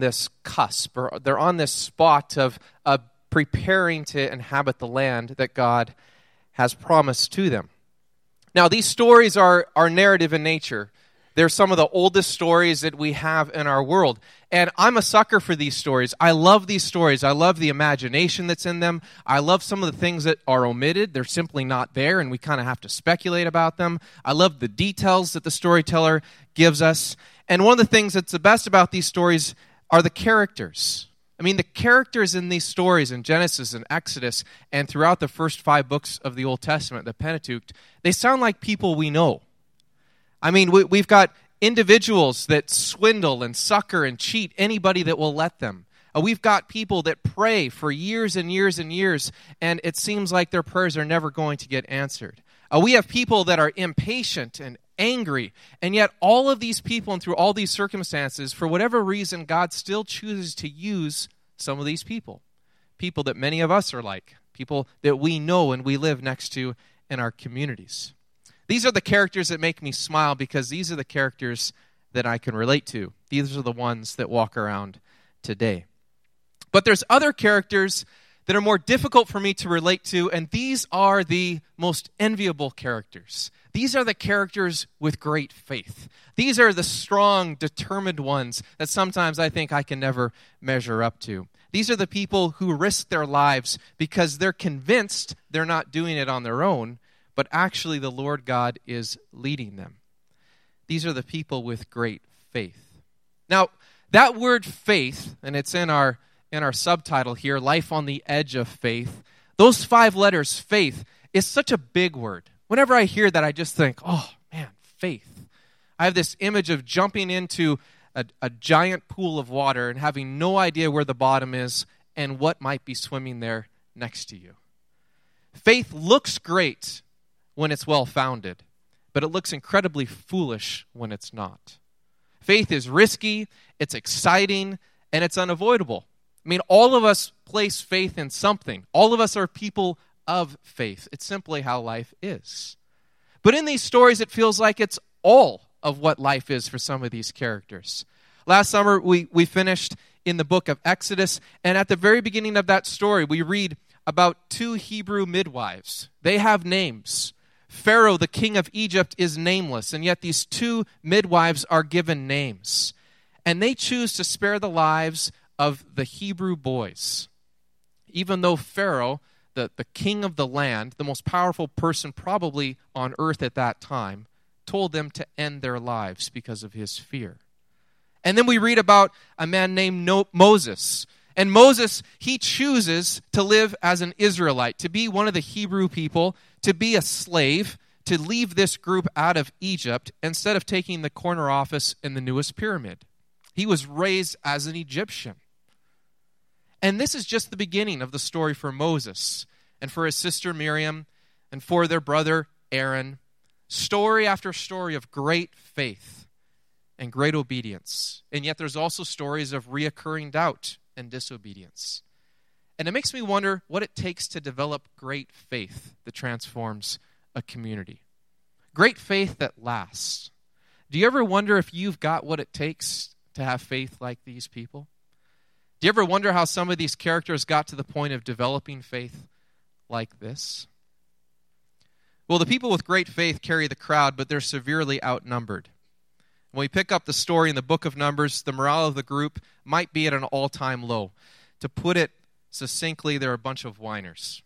this cusp, or they're on this spot of, of preparing to inhabit the land that God has promised to them. Now, these stories are, are narrative in nature. They're some of the oldest stories that we have in our world. And I'm a sucker for these stories. I love these stories. I love the imagination that's in them. I love some of the things that are omitted. They're simply not there, and we kind of have to speculate about them. I love the details that the storyteller gives us. And one of the things that's the best about these stories are the characters. I mean, the characters in these stories in Genesis and Exodus and throughout the first five books of the Old Testament, the Pentateuch, they sound like people we know. I mean, we, have got individuals that swindle and sucker and cheat anybody that will let them. Uh, we've got people that pray for years and years and years, and it seems like their prayers are never going to get answered. Uh, we have people that are impatient and angry, and yet all of these people and through all these circumstances, for whatever reason, God still chooses to use some of these people. People that many of us are like, people that we know and we live next to in our communities. These are the characters that make me smile because these are the characters that I can relate to. These are the ones that walk around today. But there's other characters that are more difficult for me to relate to, and these are the most enviable characters. These are the characters with great faith. These are the strong, determined ones that sometimes I think I can never measure up to. These are the people who risk their lives because they're convinced they're not doing it on their own, but actually the Lord God is leading them. These are the people with great faith. Now, that word faith, and it's in our in our subtitle here, Life on the Edge of Faith, those five letters, faith, is such a big word. Whenever I hear that, I just think, oh man, faith. I have this image of jumping into a, a giant pool of water and having no idea where the bottom is and what might be swimming there next to you. Faith looks great when it's well founded, but it looks incredibly foolish when it's not. Faith is risky, it's exciting, and it's unavoidable. I mean, all of us place faith in something. All of us are people of faith. It's simply how life is. But in these stories, it feels like it's all of what life is for some of these characters. Last summer, we, we finished in the book of Exodus, and at the very beginning of that story, we read about two Hebrew midwives. They have names. Pharaoh, the king of Egypt, is nameless, and yet these two midwives are given names. And they choose to spare the lives of the Hebrew boys. Even though Pharaoh, the, the king of the land, the most powerful person probably on earth at that time, told them to end their lives because of his fear. And then we read about a man named no- Moses. And Moses, he chooses to live as an Israelite, to be one of the Hebrew people to be a slave, to leave this group out of Egypt instead of taking the corner office in the newest pyramid. He was raised as an Egyptian. And this is just the beginning of the story for Moses and for his sister Miriam and for their brother Aaron. Story after story of great faith and great obedience. And yet there's also stories of reoccurring doubt and disobedience. And it makes me wonder what it takes to develop great faith that transforms a community. Great faith that lasts. Do you ever wonder if you've got what it takes to have faith like these people? Do you ever wonder how some of these characters got to the point of developing faith like this? Well, the people with great faith carry the crowd, but they're severely outnumbered. When we pick up the story in the book of Numbers, the morale of the group might be at an all time low. To put it succinctly, they're a bunch of whiners.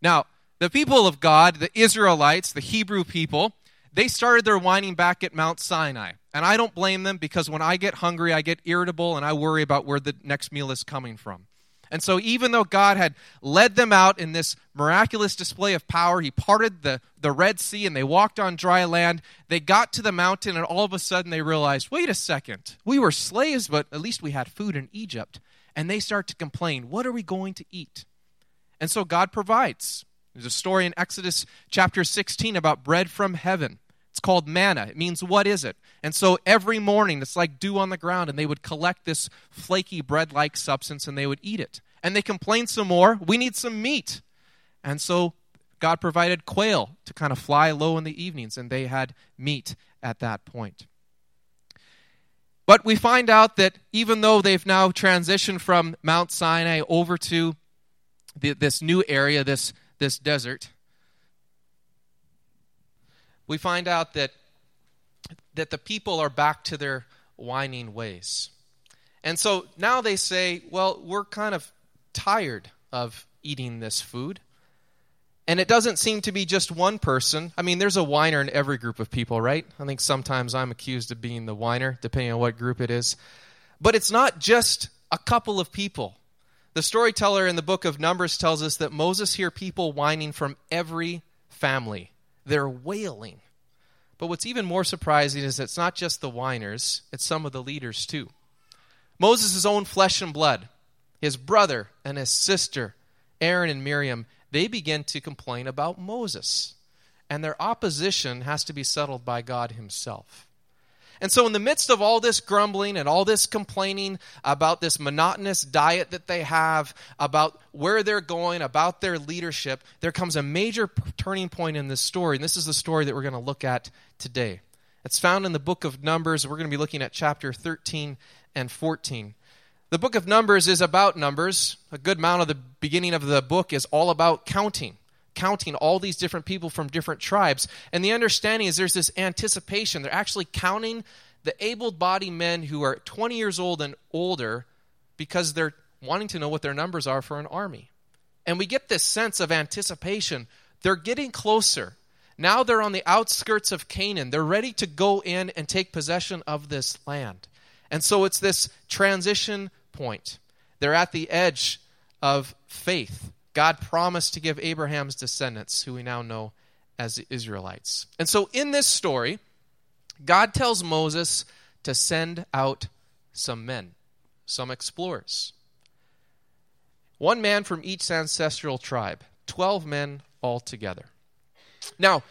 Now, the people of God, the Israelites, the Hebrew people, they started their whining back at Mount Sinai. And I don't blame them because when I get hungry, I get irritable and I worry about where the next meal is coming from. And so, even though God had led them out in this miraculous display of power, He parted the, the Red Sea and they walked on dry land. They got to the mountain, and all of a sudden they realized wait a second, we were slaves, but at least we had food in Egypt and they start to complain, What are we going to eat? And so God provides. There's a story in Exodus chapter 16 about bread from heaven. It's called manna. It means, What is it? And so every morning, it's like dew on the ground, and they would collect this flaky bread like substance and they would eat it. And they complained some more, We need some meat. And so God provided quail to kind of fly low in the evenings, and they had meat at that point. But we find out that even though they've now transitioned from Mount Sinai over to the, this new area, this, this desert, we find out that, that the people are back to their whining ways. And so now they say, well, we're kind of tired of eating this food. And it doesn't seem to be just one person. I mean, there's a whiner in every group of people, right? I think sometimes I'm accused of being the whiner, depending on what group it is. But it's not just a couple of people. The storyteller in the book of Numbers tells us that Moses hear people whining from every family. They're wailing. But what's even more surprising is it's not just the whiners, it's some of the leaders too. Moses' own flesh and blood, his brother and his sister, Aaron and Miriam, they begin to complain about Moses. And their opposition has to be settled by God Himself. And so, in the midst of all this grumbling and all this complaining about this monotonous diet that they have, about where they're going, about their leadership, there comes a major turning point in this story. And this is the story that we're going to look at today. It's found in the book of Numbers. We're going to be looking at chapter 13 and 14. The book of Numbers is about numbers. A good amount of the beginning of the book is all about counting, counting all these different people from different tribes. And the understanding is there's this anticipation. They're actually counting the able bodied men who are 20 years old and older because they're wanting to know what their numbers are for an army. And we get this sense of anticipation. They're getting closer. Now they're on the outskirts of Canaan. They're ready to go in and take possession of this land. And so it's this transition point. They're at the edge of faith. God promised to give Abraham's descendants, who we now know as the Israelites. And so in this story, God tells Moses to send out some men, some explorers. One man from each ancestral tribe, 12 men altogether. Now,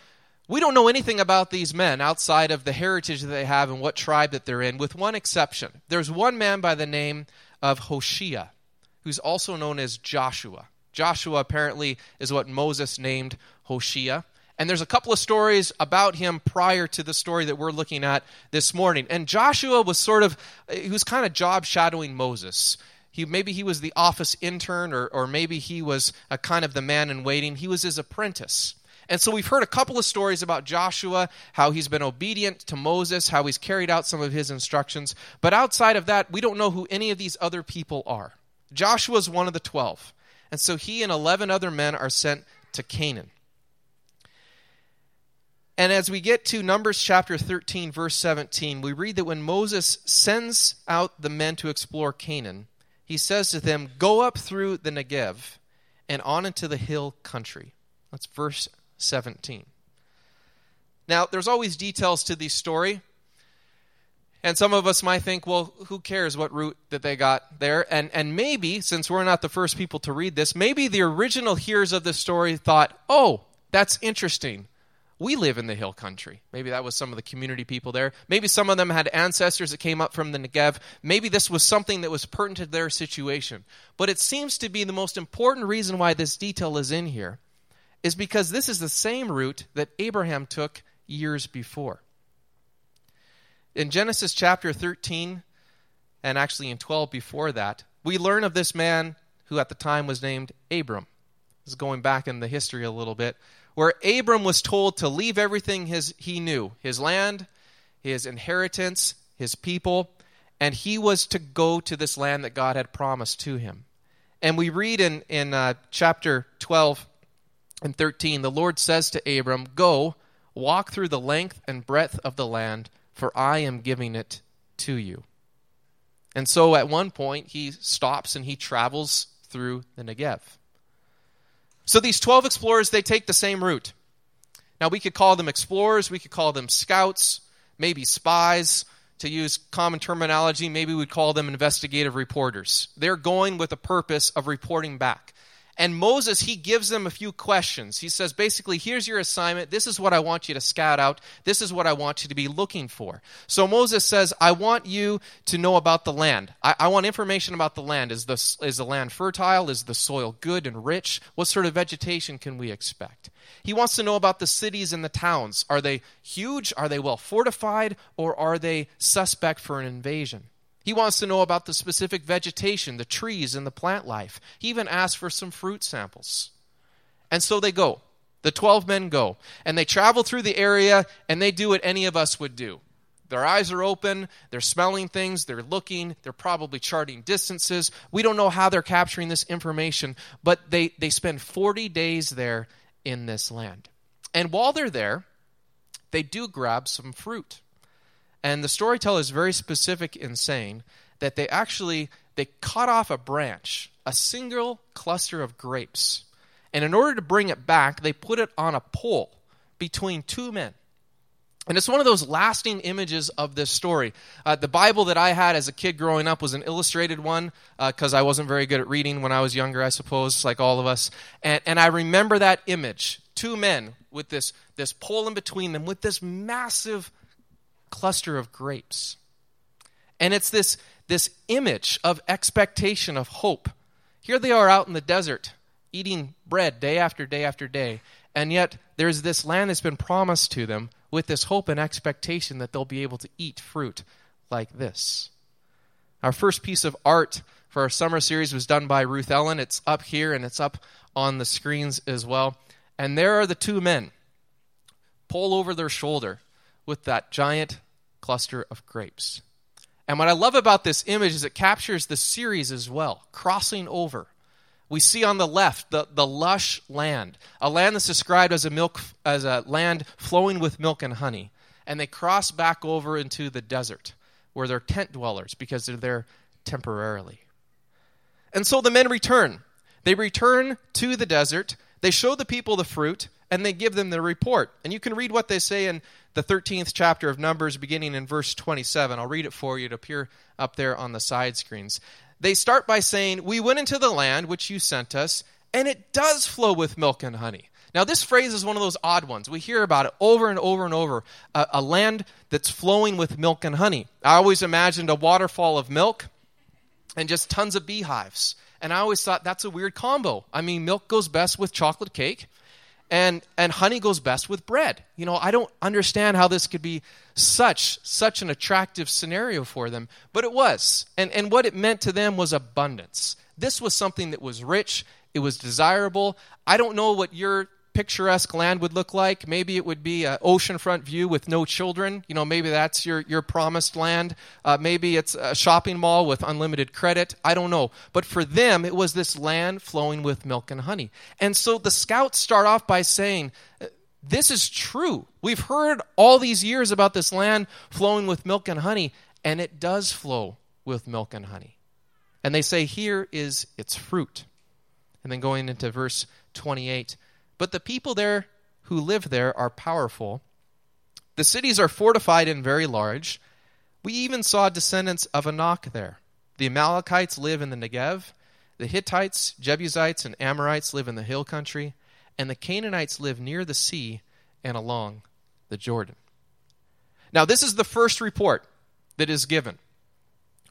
we don't know anything about these men outside of the heritage that they have and what tribe that they're in, with one exception. There's one man by the name of Hoshea, who's also known as Joshua. Joshua apparently is what Moses named Hoshea. And there's a couple of stories about him prior to the story that we're looking at this morning. And Joshua was sort of, he was kind of job shadowing Moses. He, maybe he was the office intern, or, or maybe he was a kind of the man in waiting. He was his apprentice. And so we've heard a couple of stories about Joshua, how he's been obedient to Moses, how he's carried out some of his instructions. But outside of that, we don't know who any of these other people are. Joshua is one of the 12. And so he and 11 other men are sent to Canaan. And as we get to Numbers chapter 13, verse 17, we read that when Moses sends out the men to explore Canaan, he says to them, Go up through the Negev and on into the hill country. That's verse 17. Now, there's always details to the story. And some of us might think, well, who cares what route that they got there? And, and maybe, since we're not the first people to read this, maybe the original hearers of the story thought, oh, that's interesting. We live in the hill country. Maybe that was some of the community people there. Maybe some of them had ancestors that came up from the Negev. Maybe this was something that was pertinent to their situation. But it seems to be the most important reason why this detail is in here is because this is the same route that Abraham took years before. In Genesis chapter 13, and actually in 12 before that, we learn of this man who at the time was named Abram. This is going back in the history a little bit, where Abram was told to leave everything his, he knew his land, his inheritance, his people, and he was to go to this land that God had promised to him. And we read in, in uh, chapter 12, and 13, the Lord says to Abram, Go, walk through the length and breadth of the land, for I am giving it to you. And so at one point, he stops and he travels through the Negev. So these 12 explorers, they take the same route. Now, we could call them explorers, we could call them scouts, maybe spies. To use common terminology, maybe we'd call them investigative reporters. They're going with a purpose of reporting back. And Moses, he gives them a few questions. He says, basically, here's your assignment. This is what I want you to scout out. This is what I want you to be looking for. So Moses says, I want you to know about the land. I, I want information about the land. Is the, is the land fertile? Is the soil good and rich? What sort of vegetation can we expect? He wants to know about the cities and the towns. Are they huge? Are they well fortified? Or are they suspect for an invasion? He wants to know about the specific vegetation, the trees, and the plant life. He even asks for some fruit samples. And so they go. The 12 men go. And they travel through the area, and they do what any of us would do. Their eyes are open, they're smelling things, they're looking, they're probably charting distances. We don't know how they're capturing this information, but they, they spend 40 days there in this land. And while they're there, they do grab some fruit. And the storyteller is very specific in saying that they actually they cut off a branch, a single cluster of grapes. And in order to bring it back, they put it on a pole between two men. And it's one of those lasting images of this story. Uh, the Bible that I had as a kid growing up was an illustrated one because uh, I wasn't very good at reading when I was younger, I suppose, like all of us. And, and I remember that image two men with this, this pole in between them, with this massive cluster of grapes. And it's this, this image of expectation, of hope. Here they are out in the desert, eating bread day after day after day, and yet there's this land that's been promised to them with this hope and expectation that they'll be able to eat fruit like this. Our first piece of art for our summer series was done by Ruth Ellen. It's up here and it's up on the screens as well. And there are the two men, pole over their shoulder, with that giant cluster of grapes. And what I love about this image is it captures the series as well, crossing over. We see on the left the, the lush land, a land that's described as a milk as a land flowing with milk and honey. And they cross back over into the desert where they're tent dwellers because they're there temporarily. And so the men return. They return to the desert. They show the people the fruit and they give them the report. And you can read what they say in the 13th chapter of Numbers, beginning in verse 27. I'll read it for you. to appear up there on the side screens. They start by saying, We went into the land which you sent us, and it does flow with milk and honey. Now, this phrase is one of those odd ones. We hear about it over and over and over a, a land that's flowing with milk and honey. I always imagined a waterfall of milk and just tons of beehives. And I always thought that's a weird combo. I mean, milk goes best with chocolate cake, and and honey goes best with bread. You know, I don't understand how this could be such such an attractive scenario for them, but it was. And and what it meant to them was abundance. This was something that was rich, it was desirable. I don't know what your picturesque land would look like. Maybe it would be an oceanfront view with no children. You know, maybe that's your, your promised land. Uh, maybe it's a shopping mall with unlimited credit. I don't know. But for them, it was this land flowing with milk and honey. And so the scouts start off by saying, uh, This is true. We've heard all these years about this land flowing with milk and honey, and it does flow with milk and honey. And they say, Here is its fruit. And then going into verse 28 but the people there who live there are powerful. The cities are fortified and very large. We even saw descendants of Anak there. The Amalekites live in the Negev. The Hittites, Jebusites, and Amorites live in the hill country. And the Canaanites live near the sea and along the Jordan. Now, this is the first report that is given.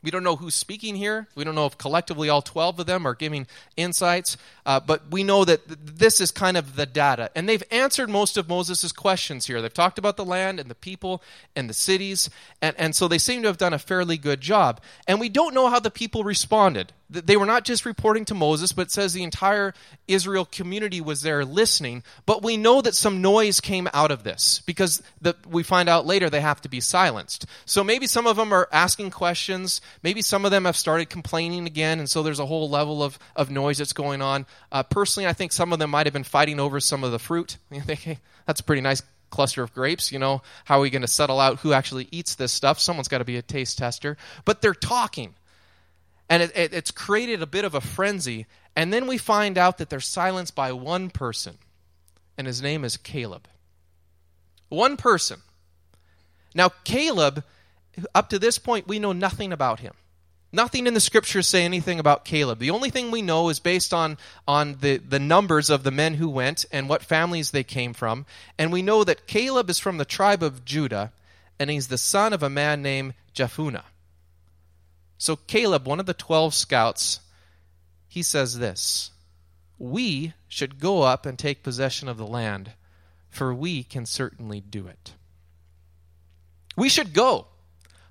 We don't know who's speaking here. We don't know if collectively all 12 of them are giving insights, uh, but we know that th- this is kind of the data. And they've answered most of Moses' questions here. They've talked about the land and the people and the cities, and, and so they seem to have done a fairly good job. And we don't know how the people responded they were not just reporting to Moses, but says the entire Israel community was there listening. But we know that some noise came out of this because the, we find out later they have to be silenced. So maybe some of them are asking questions. Maybe some of them have started complaining again, and so there's a whole level of, of noise that's going on. Uh, personally, I think some of them might have been fighting over some of the fruit. That's a pretty nice cluster of grapes. You know, how are we going to settle out who actually eats this stuff? Someone's got to be a taste tester. But they're talking. And it, it, it's created a bit of a frenzy. And then we find out that they're silenced by one person, and his name is Caleb. One person. Now, Caleb, up to this point, we know nothing about him. Nothing in the scriptures say anything about Caleb. The only thing we know is based on, on the, the numbers of the men who went and what families they came from. And we know that Caleb is from the tribe of Judah, and he's the son of a man named Jephunneh. So Caleb, one of the 12 scouts, he says this We should go up and take possession of the land, for we can certainly do it. We should go.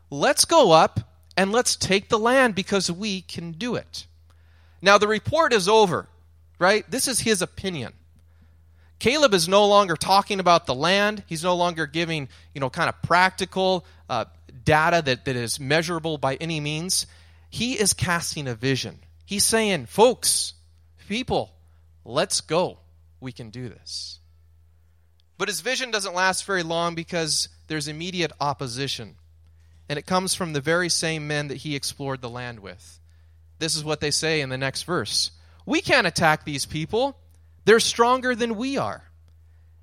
Let's go up and let's take the land because we can do it. Now, the report is over, right? This is his opinion. Caleb is no longer talking about the land. He's no longer giving, you know, kind of practical uh, data that, that is measurable by any means. He is casting a vision. He's saying, folks, people, let's go. We can do this. But his vision doesn't last very long because there's immediate opposition and it comes from the very same men that he explored the land with. This is what they say in the next verse We can't attack these people, they're stronger than we are.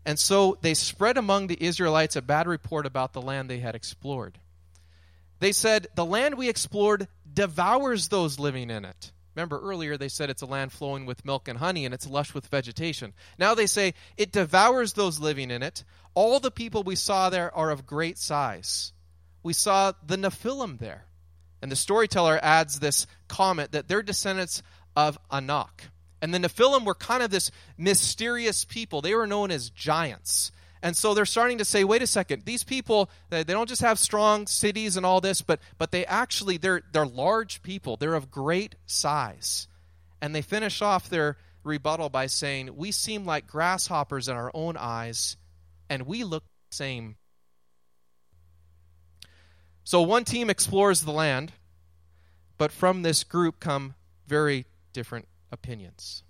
And so they spread among the Israelites a bad report about the land they had explored. They said, The land we explored devours those living in it. Remember earlier they said it's a land flowing with milk and honey and it's lush with vegetation. Now they say it devours those living in it. All the people we saw there are of great size we saw the Nephilim there. And the storyteller adds this comment that they're descendants of Anak. And the Nephilim were kind of this mysterious people. They were known as giants. And so they're starting to say, wait a second, these people, they don't just have strong cities and all this, but, but they actually, they're, they're large people. They're of great size. And they finish off their rebuttal by saying, we seem like grasshoppers in our own eyes, and we look the same so one team explores the land, but from this group come very different opinions.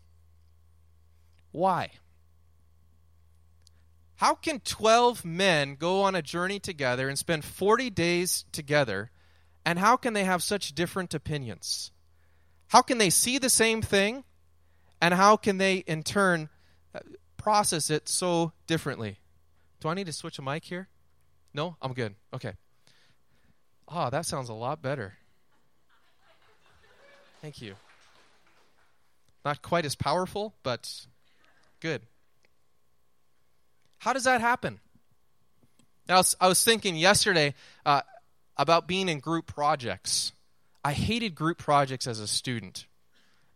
Why? How can 12 men go on a journey together and spend 40 days together, and how can they have such different opinions? How can they see the same thing, and how can they, in turn, uh, process it so differently? Do I need to switch a mic here? No? I'm good. Okay. Oh, that sounds a lot better. Thank you. Not quite as powerful, but good. How does that happen? Now, I was, thinking yesterday uh, about being in group projects. I hated group projects as a student.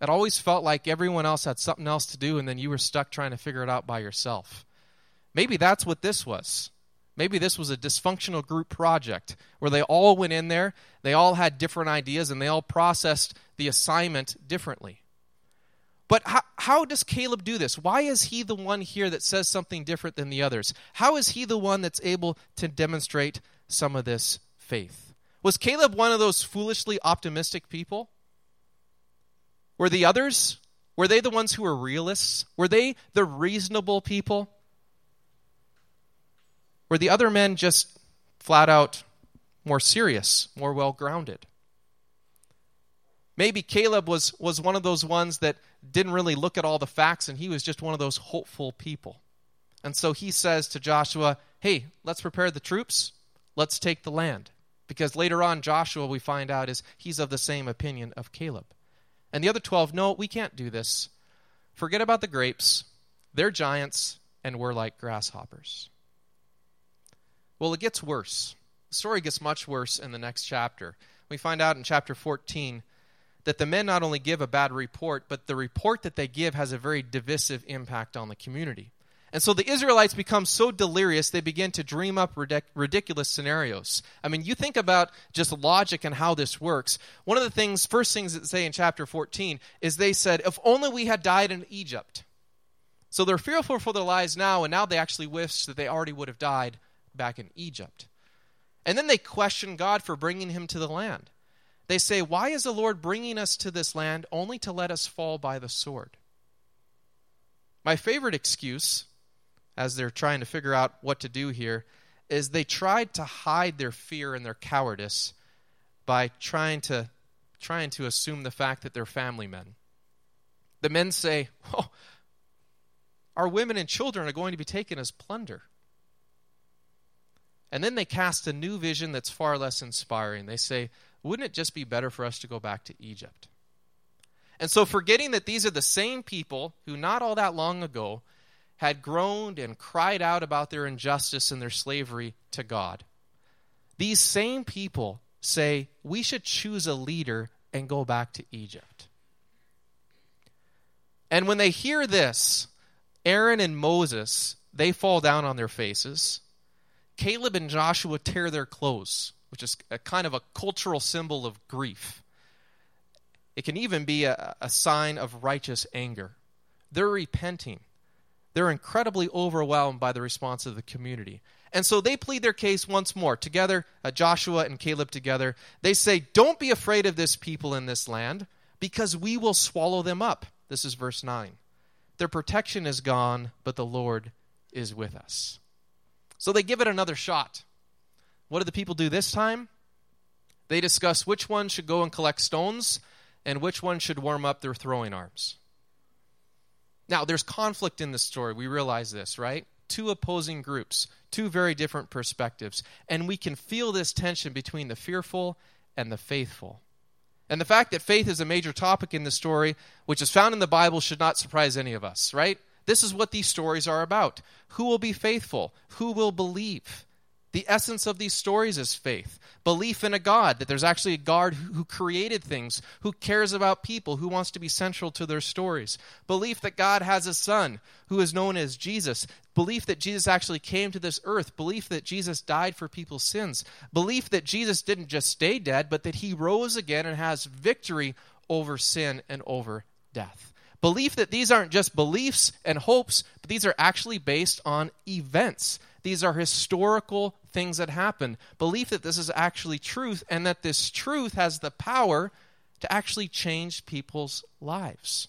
It always felt like everyone else had something else to do, and then you were stuck trying to figure it out by yourself. Maybe that's what this was. Maybe this was a dysfunctional group project where they all went in there, they all had different ideas, and they all processed the assignment differently. But how, how, does Caleb do this? Why is he the one here that says something different than the others? How is he the one that's able to demonstrate some of this faith? Was Caleb one of those foolishly optimistic people? Were the others? Were they the ones who were realists? Were they the reasonable people? Were the other men just flat out more serious, more well grounded? Maybe Caleb was, was one of those ones that didn't really look at all the facts and he was just one of those hopeful people. And so he says to Joshua, Hey, let's prepare the troops, let's take the land. Because later on, Joshua, we find out, is he's of the same opinion of Caleb. And the other 12, no, we can't do this. Forget about the grapes. They're giants, and we're like grasshoppers. Well, it gets worse. The story gets much worse in the next chapter. We find out in chapter 14 that the men not only give a bad report, but the report that they give has a very divisive impact on the community. And so the Israelites become so delirious, they begin to dream up ridic- ridiculous scenarios. I mean, you think about just logic and how this works. One of the things, first things that say in chapter 14, is they said, if only we had died in Egypt. So they're fearful for their lives now, and now they actually wish that they already would have died back in Egypt. And then they question God for bringing him to the land. They say, Why is the Lord bringing us to this land only to let us fall by the sword? My favorite excuse, as they're trying to figure out what to do here, is they tried to hide their fear and their cowardice by trying to trying to assume the fact that they're family men. The men say, "Oh, our women and children are going to be taken as plunder." And then they cast a new vision that's far less inspiring. They say, wouldn't it just be better for us to go back to Egypt? And so, forgetting that these are the same people who, not all that long ago, had groaned and cried out about their injustice and their slavery to God, these same people say, we should choose a leader and go back to Egypt. And when they hear this, Aaron and Moses, they fall down on their faces. Caleb and Joshua tear their clothes, which is a kind of a cultural symbol of grief. It can even be a, a sign of righteous anger. They're repenting. They're incredibly overwhelmed by the response of the community. And so they plead their case once more, together, uh, Joshua and Caleb together. They say, Don't be afraid of this people in this land, because we will swallow them up. This is verse 9. Their protection is gone, but the Lord is with us. So they give it another shot. What do the people do this time? They discuss which one should go and collect stones and which one should warm up their throwing arms. Now, there's conflict in this story. We realize this, right? Two opposing groups, two very different perspectives. And we can feel this tension between the fearful and the faithful. And the fact that faith is a major topic in the story, which is found in the Bible, should not surprise any of us, right? This is what these stories are about. Who will be faithful? Who will believe? The essence of these stories is faith belief in a God, that there's actually a God who created things, who cares about people, who wants to be central to their stories. Belief that God has a son who is known as Jesus. Belief that Jesus actually came to this earth. Belief that Jesus died for people's sins. Belief that Jesus didn't just stay dead, but that he rose again and has victory over sin and over death. Belief that these aren't just beliefs and hopes, but these are actually based on events these are historical things that happened. Belief that this is actually truth and that this truth has the power to actually change people's lives.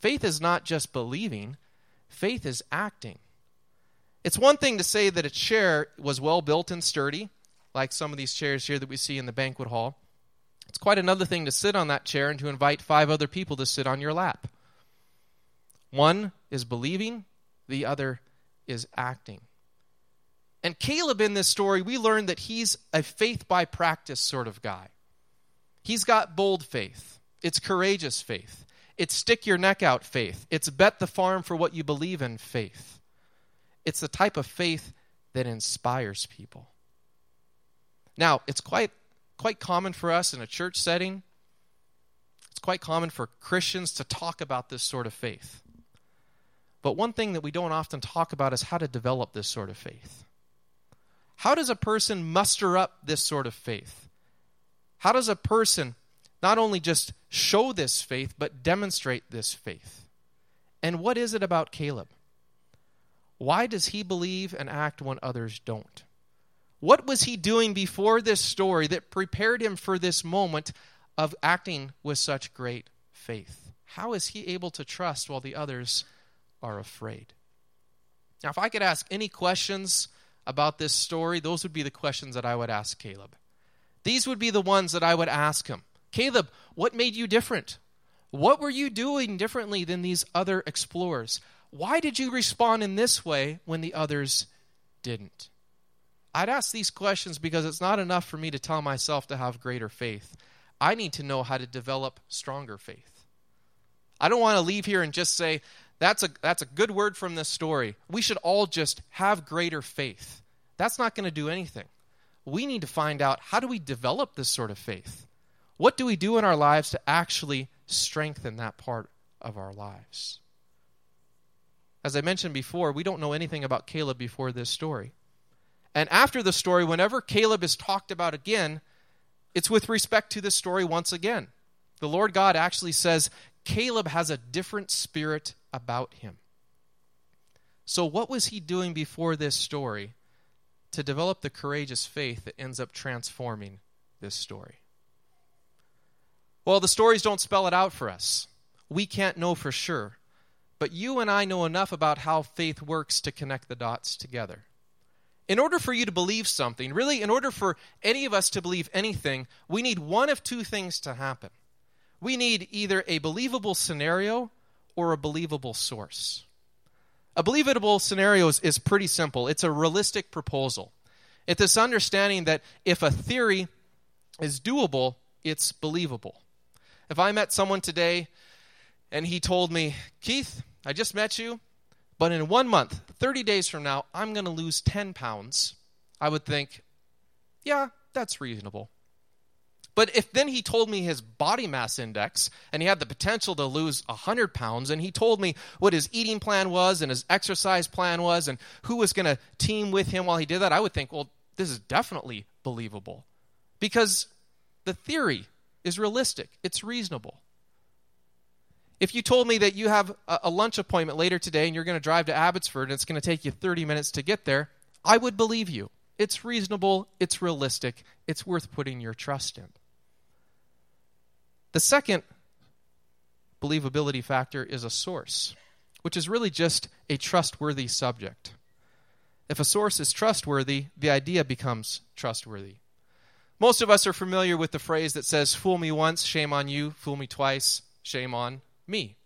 Faith is not just believing, faith is acting. It's one thing to say that a chair was well built and sturdy, like some of these chairs here that we see in the banquet hall. It's quite another thing to sit on that chair and to invite five other people to sit on your lap. One is believing, the other is acting. And Caleb in this story, we learn that he's a faith by practice sort of guy. He's got bold faith, it's courageous faith, it's stick your neck out faith, it's bet the farm for what you believe in faith. It's the type of faith that inspires people. Now, it's quite quite common for us in a church setting. It's quite common for Christians to talk about this sort of faith. But one thing that we don't often talk about is how to develop this sort of faith. How does a person muster up this sort of faith? How does a person not only just show this faith, but demonstrate this faith? And what is it about Caleb? Why does he believe and act when others don't? What was he doing before this story that prepared him for this moment of acting with such great faith? How is he able to trust while the others are afraid? Now, if I could ask any questions about this story, those would be the questions that I would ask Caleb. These would be the ones that I would ask him. Caleb, what made you different? What were you doing differently than these other explorers? Why did you respond in this way when the others didn't? I'd ask these questions because it's not enough for me to tell myself to have greater faith. I need to know how to develop stronger faith. I don't want to leave here and just say, that's a, that's a good word from this story. We should all just have greater faith. That's not going to do anything. We need to find out how do we develop this sort of faith? What do we do in our lives to actually strengthen that part of our lives? As I mentioned before, we don't know anything about Caleb before this story. And after the story, whenever Caleb is talked about again, it's with respect to this story once again. The Lord God actually says, Caleb has a different spirit about him. So, what was he doing before this story to develop the courageous faith that ends up transforming this story? Well, the stories don't spell it out for us. We can't know for sure. But you and I know enough about how faith works to connect the dots together. In order for you to believe something, really, in order for any of us to believe anything, we need one of two things to happen. We need either a believable scenario or a believable source. A believable scenario is, is pretty simple it's a realistic proposal. It's this understanding that if a theory is doable, it's believable. If I met someone today and he told me, Keith, I just met you, but in one month, 30 days from now, I'm going to lose 10 pounds, I would think, yeah, that's reasonable. But if then he told me his body mass index and he had the potential to lose 100 pounds and he told me what his eating plan was and his exercise plan was and who was going to team with him while he did that, I would think, well, this is definitely believable. Because the theory is realistic, it's reasonable. If you told me that you have a lunch appointment later today and you're going to drive to Abbotsford and it's going to take you 30 minutes to get there, I would believe you. It's reasonable, it's realistic, it's worth putting your trust in. The second believability factor is a source, which is really just a trustworthy subject. If a source is trustworthy, the idea becomes trustworthy. Most of us are familiar with the phrase that says, Fool me once, shame on you, fool me twice, shame on me.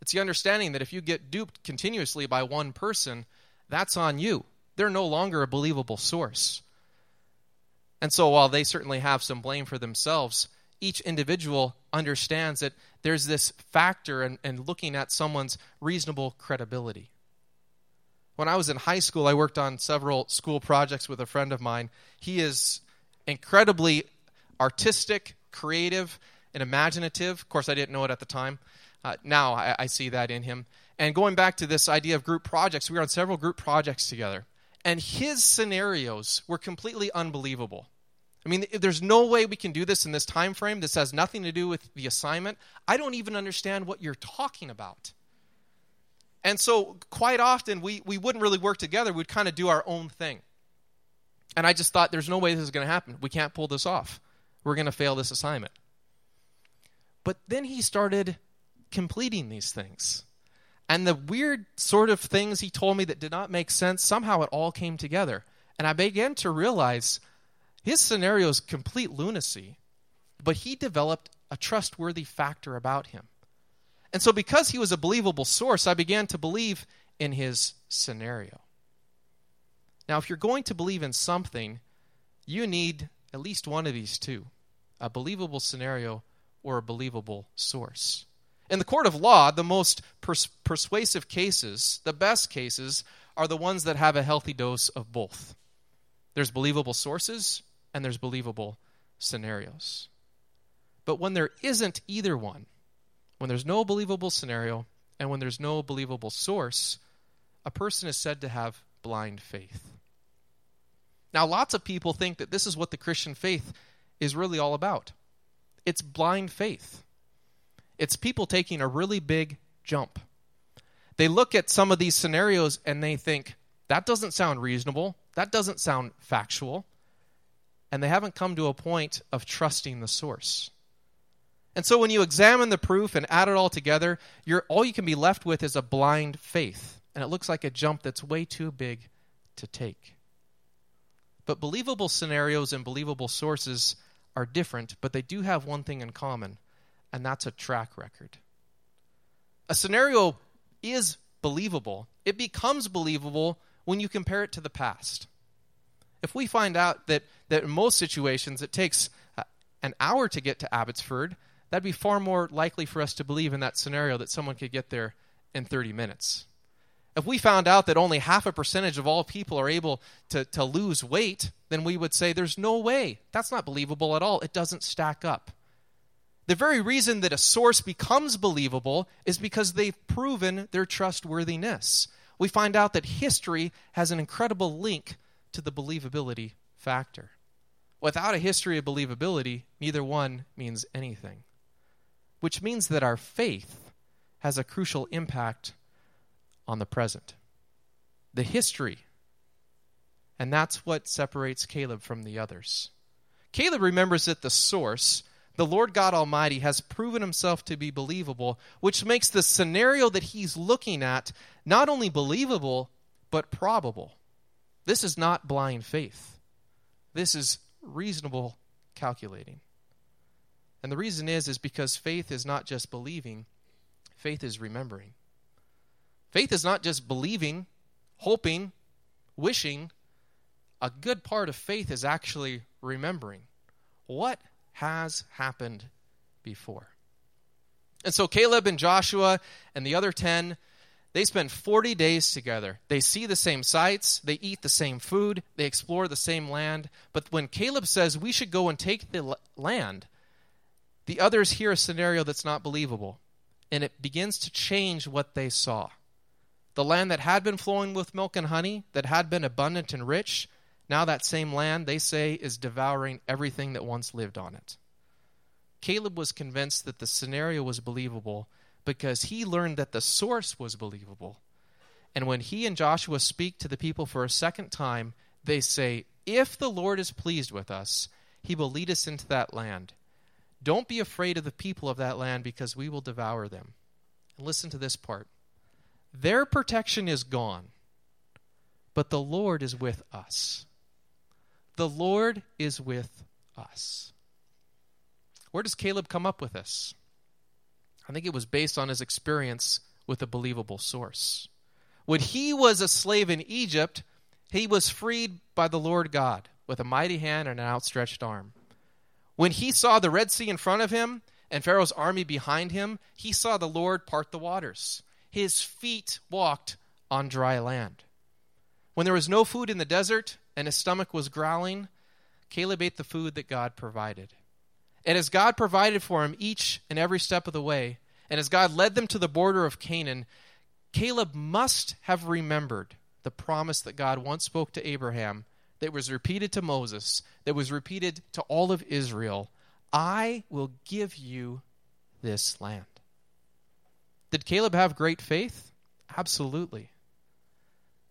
It's the understanding that if you get duped continuously by one person, that's on you. They're no longer a believable source. And so, while they certainly have some blame for themselves, each individual understands that there's this factor in, in looking at someone's reasonable credibility. When I was in high school, I worked on several school projects with a friend of mine. He is incredibly artistic, creative, and imaginative. Of course, I didn't know it at the time. Uh, now I, I see that in him. And going back to this idea of group projects, we were on several group projects together. And his scenarios were completely unbelievable. I mean, there's no way we can do this in this time frame. This has nothing to do with the assignment. I don't even understand what you're talking about. And so, quite often, we, we wouldn't really work together. We'd kind of do our own thing. And I just thought, there's no way this is going to happen. We can't pull this off. We're going to fail this assignment. But then he started completing these things. And the weird sort of things he told me that did not make sense, somehow it all came together. And I began to realize his scenario is complete lunacy, but he developed a trustworthy factor about him. And so, because he was a believable source, I began to believe in his scenario. Now, if you're going to believe in something, you need at least one of these two a believable scenario or a believable source. In the court of law, the most pers- persuasive cases, the best cases, are the ones that have a healthy dose of both. There's believable sources and there's believable scenarios. But when there isn't either one, when there's no believable scenario and when there's no believable source, a person is said to have blind faith. Now, lots of people think that this is what the Christian faith is really all about it's blind faith. It's people taking a really big jump. They look at some of these scenarios and they think, that doesn't sound reasonable. That doesn't sound factual and they haven't come to a point of trusting the source. And so when you examine the proof and add it all together, you're, all you can be left with is a blind faith. And it looks like a jump that's way too big to take. But believable scenarios and believable sources are different, but they do have one thing in common, and that's a track record. A scenario is believable, it becomes believable when you compare it to the past. If we find out that, that in most situations it takes uh, an hour to get to Abbotsford, that'd be far more likely for us to believe in that scenario that someone could get there in 30 minutes. If we found out that only half a percentage of all people are able to, to lose weight, then we would say there's no way. That's not believable at all. It doesn't stack up. The very reason that a source becomes believable is because they've proven their trustworthiness. We find out that history has an incredible link to the believability factor. Without a history of believability, neither one means anything. Which means that our faith has a crucial impact on the present. The history. And that's what separates Caleb from the others. Caleb remembers that the source, the Lord God Almighty, has proven himself to be believable, which makes the scenario that he's looking at not only believable, but probable. This is not blind faith. This is reasonable calculating. And the reason is is because faith is not just believing, faith is remembering. Faith is not just believing, hoping, wishing. A good part of faith is actually remembering. What has happened before. And so Caleb and Joshua and the other 10, they spend 40 days together. They see the same sights, they eat the same food, they explore the same land. But when Caleb says we should go and take the land, the others hear a scenario that's not believable, and it begins to change what they saw. The land that had been flowing with milk and honey, that had been abundant and rich, now that same land, they say, is devouring everything that once lived on it. Caleb was convinced that the scenario was believable because he learned that the source was believable. And when he and Joshua speak to the people for a second time, they say, If the Lord is pleased with us, he will lead us into that land. Don't be afraid of the people of that land because we will devour them. And listen to this part. Their protection is gone, but the Lord is with us. The Lord is with us. Where does Caleb come up with this? I think it was based on his experience with a believable source. When he was a slave in Egypt, he was freed by the Lord God with a mighty hand and an outstretched arm. When he saw the Red Sea in front of him and Pharaoh's army behind him, he saw the Lord part the waters his feet walked on dry land. When there was no food in the desert and his stomach was growling, Caleb ate the food that God provided. And as God provided for him each and every step of the way, and as God led them to the border of Canaan, Caleb must have remembered the promise that God once spoke to Abraham, that was repeated to Moses, that was repeated to all of Israel I will give you this land. Did Caleb have great faith? Absolutely.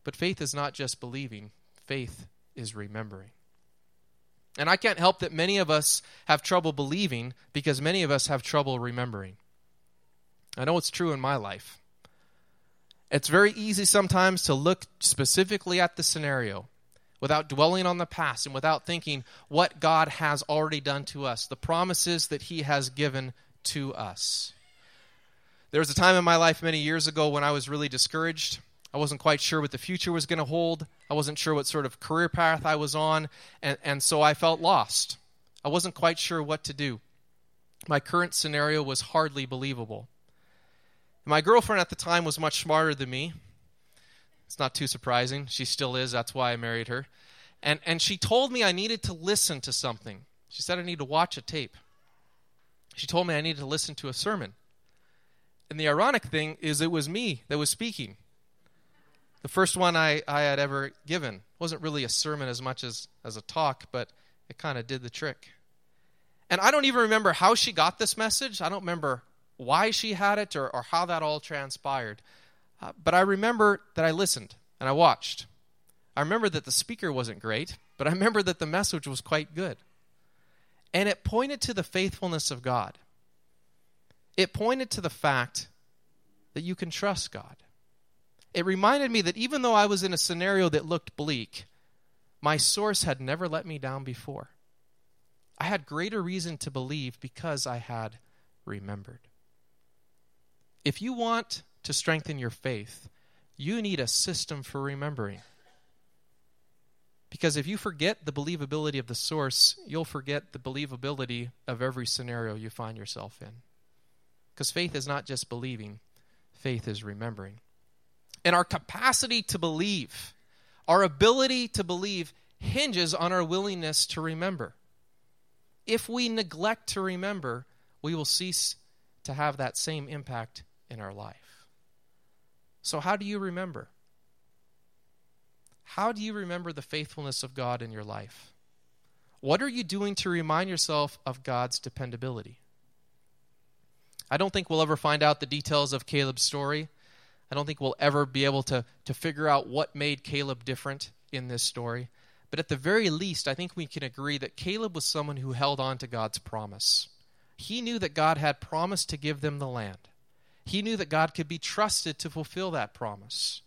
But faith is not just believing, faith is remembering. And I can't help that many of us have trouble believing because many of us have trouble remembering. I know it's true in my life. It's very easy sometimes to look specifically at the scenario without dwelling on the past and without thinking what God has already done to us, the promises that He has given to us. There was a time in my life many years ago when I was really discouraged. I wasn't quite sure what the future was going to hold. I wasn't sure what sort of career path I was on, and, and so I felt lost. I wasn't quite sure what to do. My current scenario was hardly believable. My girlfriend at the time was much smarter than me. It's not too surprising. She still is. That's why I married her. And, and she told me I needed to listen to something. She said I need to watch a tape. She told me I needed to listen to a sermon. And the ironic thing is, it was me that was speaking. The first one I, I had ever given wasn't really a sermon as much as, as a talk, but it kind of did the trick. And I don't even remember how she got this message. I don't remember why she had it or, or how that all transpired. Uh, but I remember that I listened and I watched. I remember that the speaker wasn't great, but I remember that the message was quite good. And it pointed to the faithfulness of God it pointed to the fact that you can trust God. It reminded me that even though I was in a scenario that looked bleak, my source had never let me down before. I had greater reason to believe because I had remembered. If you want to strengthen your faith, you need a system for remembering. Because if you forget the believability of the source, you'll forget the believability of every scenario you find yourself in. Because faith is not just believing, faith is remembering. And our capacity to believe, our ability to believe, hinges on our willingness to remember. If we neglect to remember, we will cease to have that same impact in our life. So, how do you remember? How do you remember the faithfulness of God in your life? What are you doing to remind yourself of God's dependability? I don't think we'll ever find out the details of Caleb's story. I don't think we'll ever be able to, to figure out what made Caleb different in this story. But at the very least, I think we can agree that Caleb was someone who held on to God's promise. He knew that God had promised to give them the land. He knew that God could be trusted to fulfill that promise.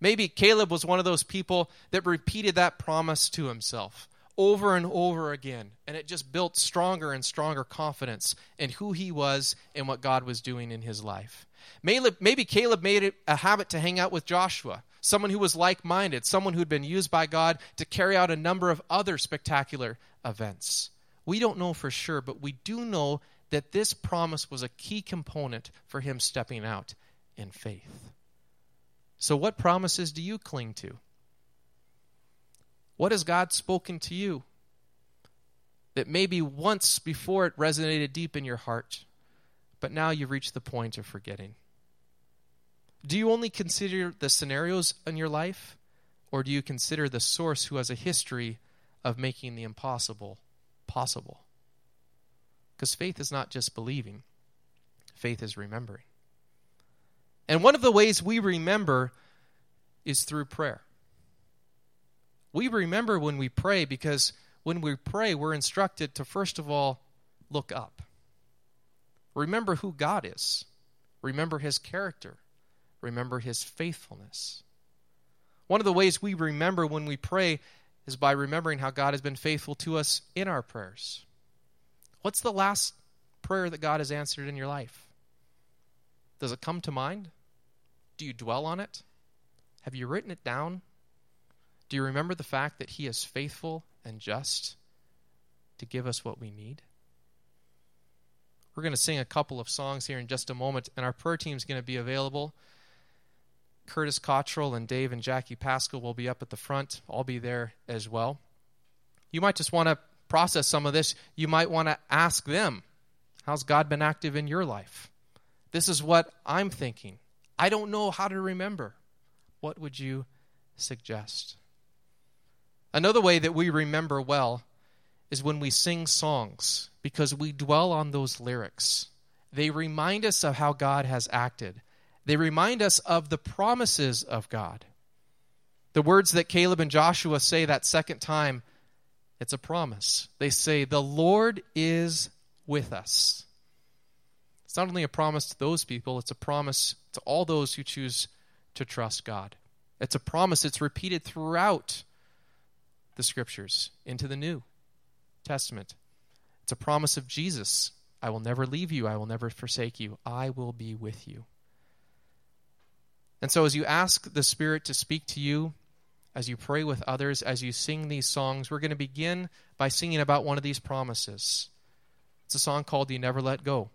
Maybe Caleb was one of those people that repeated that promise to himself over and over again. And it just built stronger and stronger confidence in who he was and what God was doing in his life. Maybe Caleb made it a habit to hang out with Joshua, someone who was like minded, someone who'd been used by God to carry out a number of other spectacular events. We don't know for sure, but we do know that this promise was a key component for him stepping out in faith. So, what promises do you cling to? What has God spoken to you that maybe once before it resonated deep in your heart, but now you've reached the point of forgetting? Do you only consider the scenarios in your life, or do you consider the source who has a history of making the impossible possible? Because faith is not just believing, faith is remembering. And one of the ways we remember is through prayer. We remember when we pray because when we pray, we're instructed to first of all look up. Remember who God is, remember his character, remember his faithfulness. One of the ways we remember when we pray is by remembering how God has been faithful to us in our prayers. What's the last prayer that God has answered in your life? Does it come to mind? Do you dwell on it? Have you written it down? Do you remember the fact that He is faithful and just to give us what we need? We're going to sing a couple of songs here in just a moment, and our prayer team is going to be available. Curtis Cottrell and Dave and Jackie Pascal will be up at the front. I'll be there as well. You might just want to process some of this. You might want to ask them, How's God been active in your life? This is what I'm thinking. I don't know how to remember. What would you suggest? Another way that we remember well is when we sing songs because we dwell on those lyrics. They remind us of how God has acted, they remind us of the promises of God. The words that Caleb and Joshua say that second time, it's a promise. They say, The Lord is with us. It's not only a promise to those people, it's a promise to all those who choose to trust God. It's a promise it's repeated throughout the scriptures into the New Testament. It's a promise of Jesus. I will never leave you. I will never forsake you. I will be with you. And so, as you ask the Spirit to speak to you, as you pray with others, as you sing these songs, we're going to begin by singing about one of these promises. It's a song called You Never Let Go.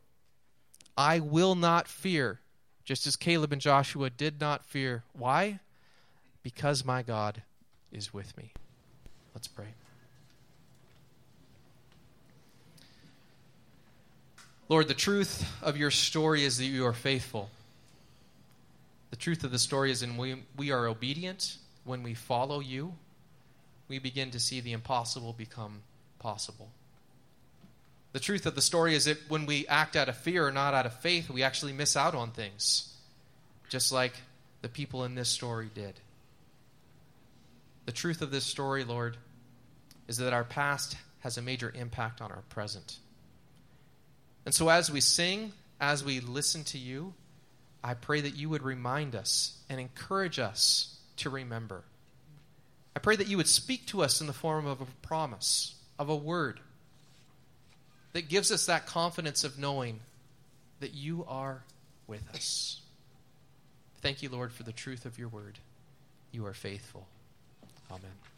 I will not fear, just as Caleb and Joshua did not fear. Why? Because my God is with me. Let's pray. Lord, the truth of your story is that you are faithful. The truth of the story is when we, we are obedient, when we follow you, we begin to see the impossible become possible. The truth of the story is that when we act out of fear or not out of faith, we actually miss out on things, just like the people in this story did. The truth of this story, Lord, is that our past has a major impact on our present. And so as we sing, as we listen to you, I pray that you would remind us and encourage us to remember. I pray that you would speak to us in the form of a promise, of a word that gives us that confidence of knowing that you are with us. Thank you, Lord, for the truth of your word. You are faithful. Amen.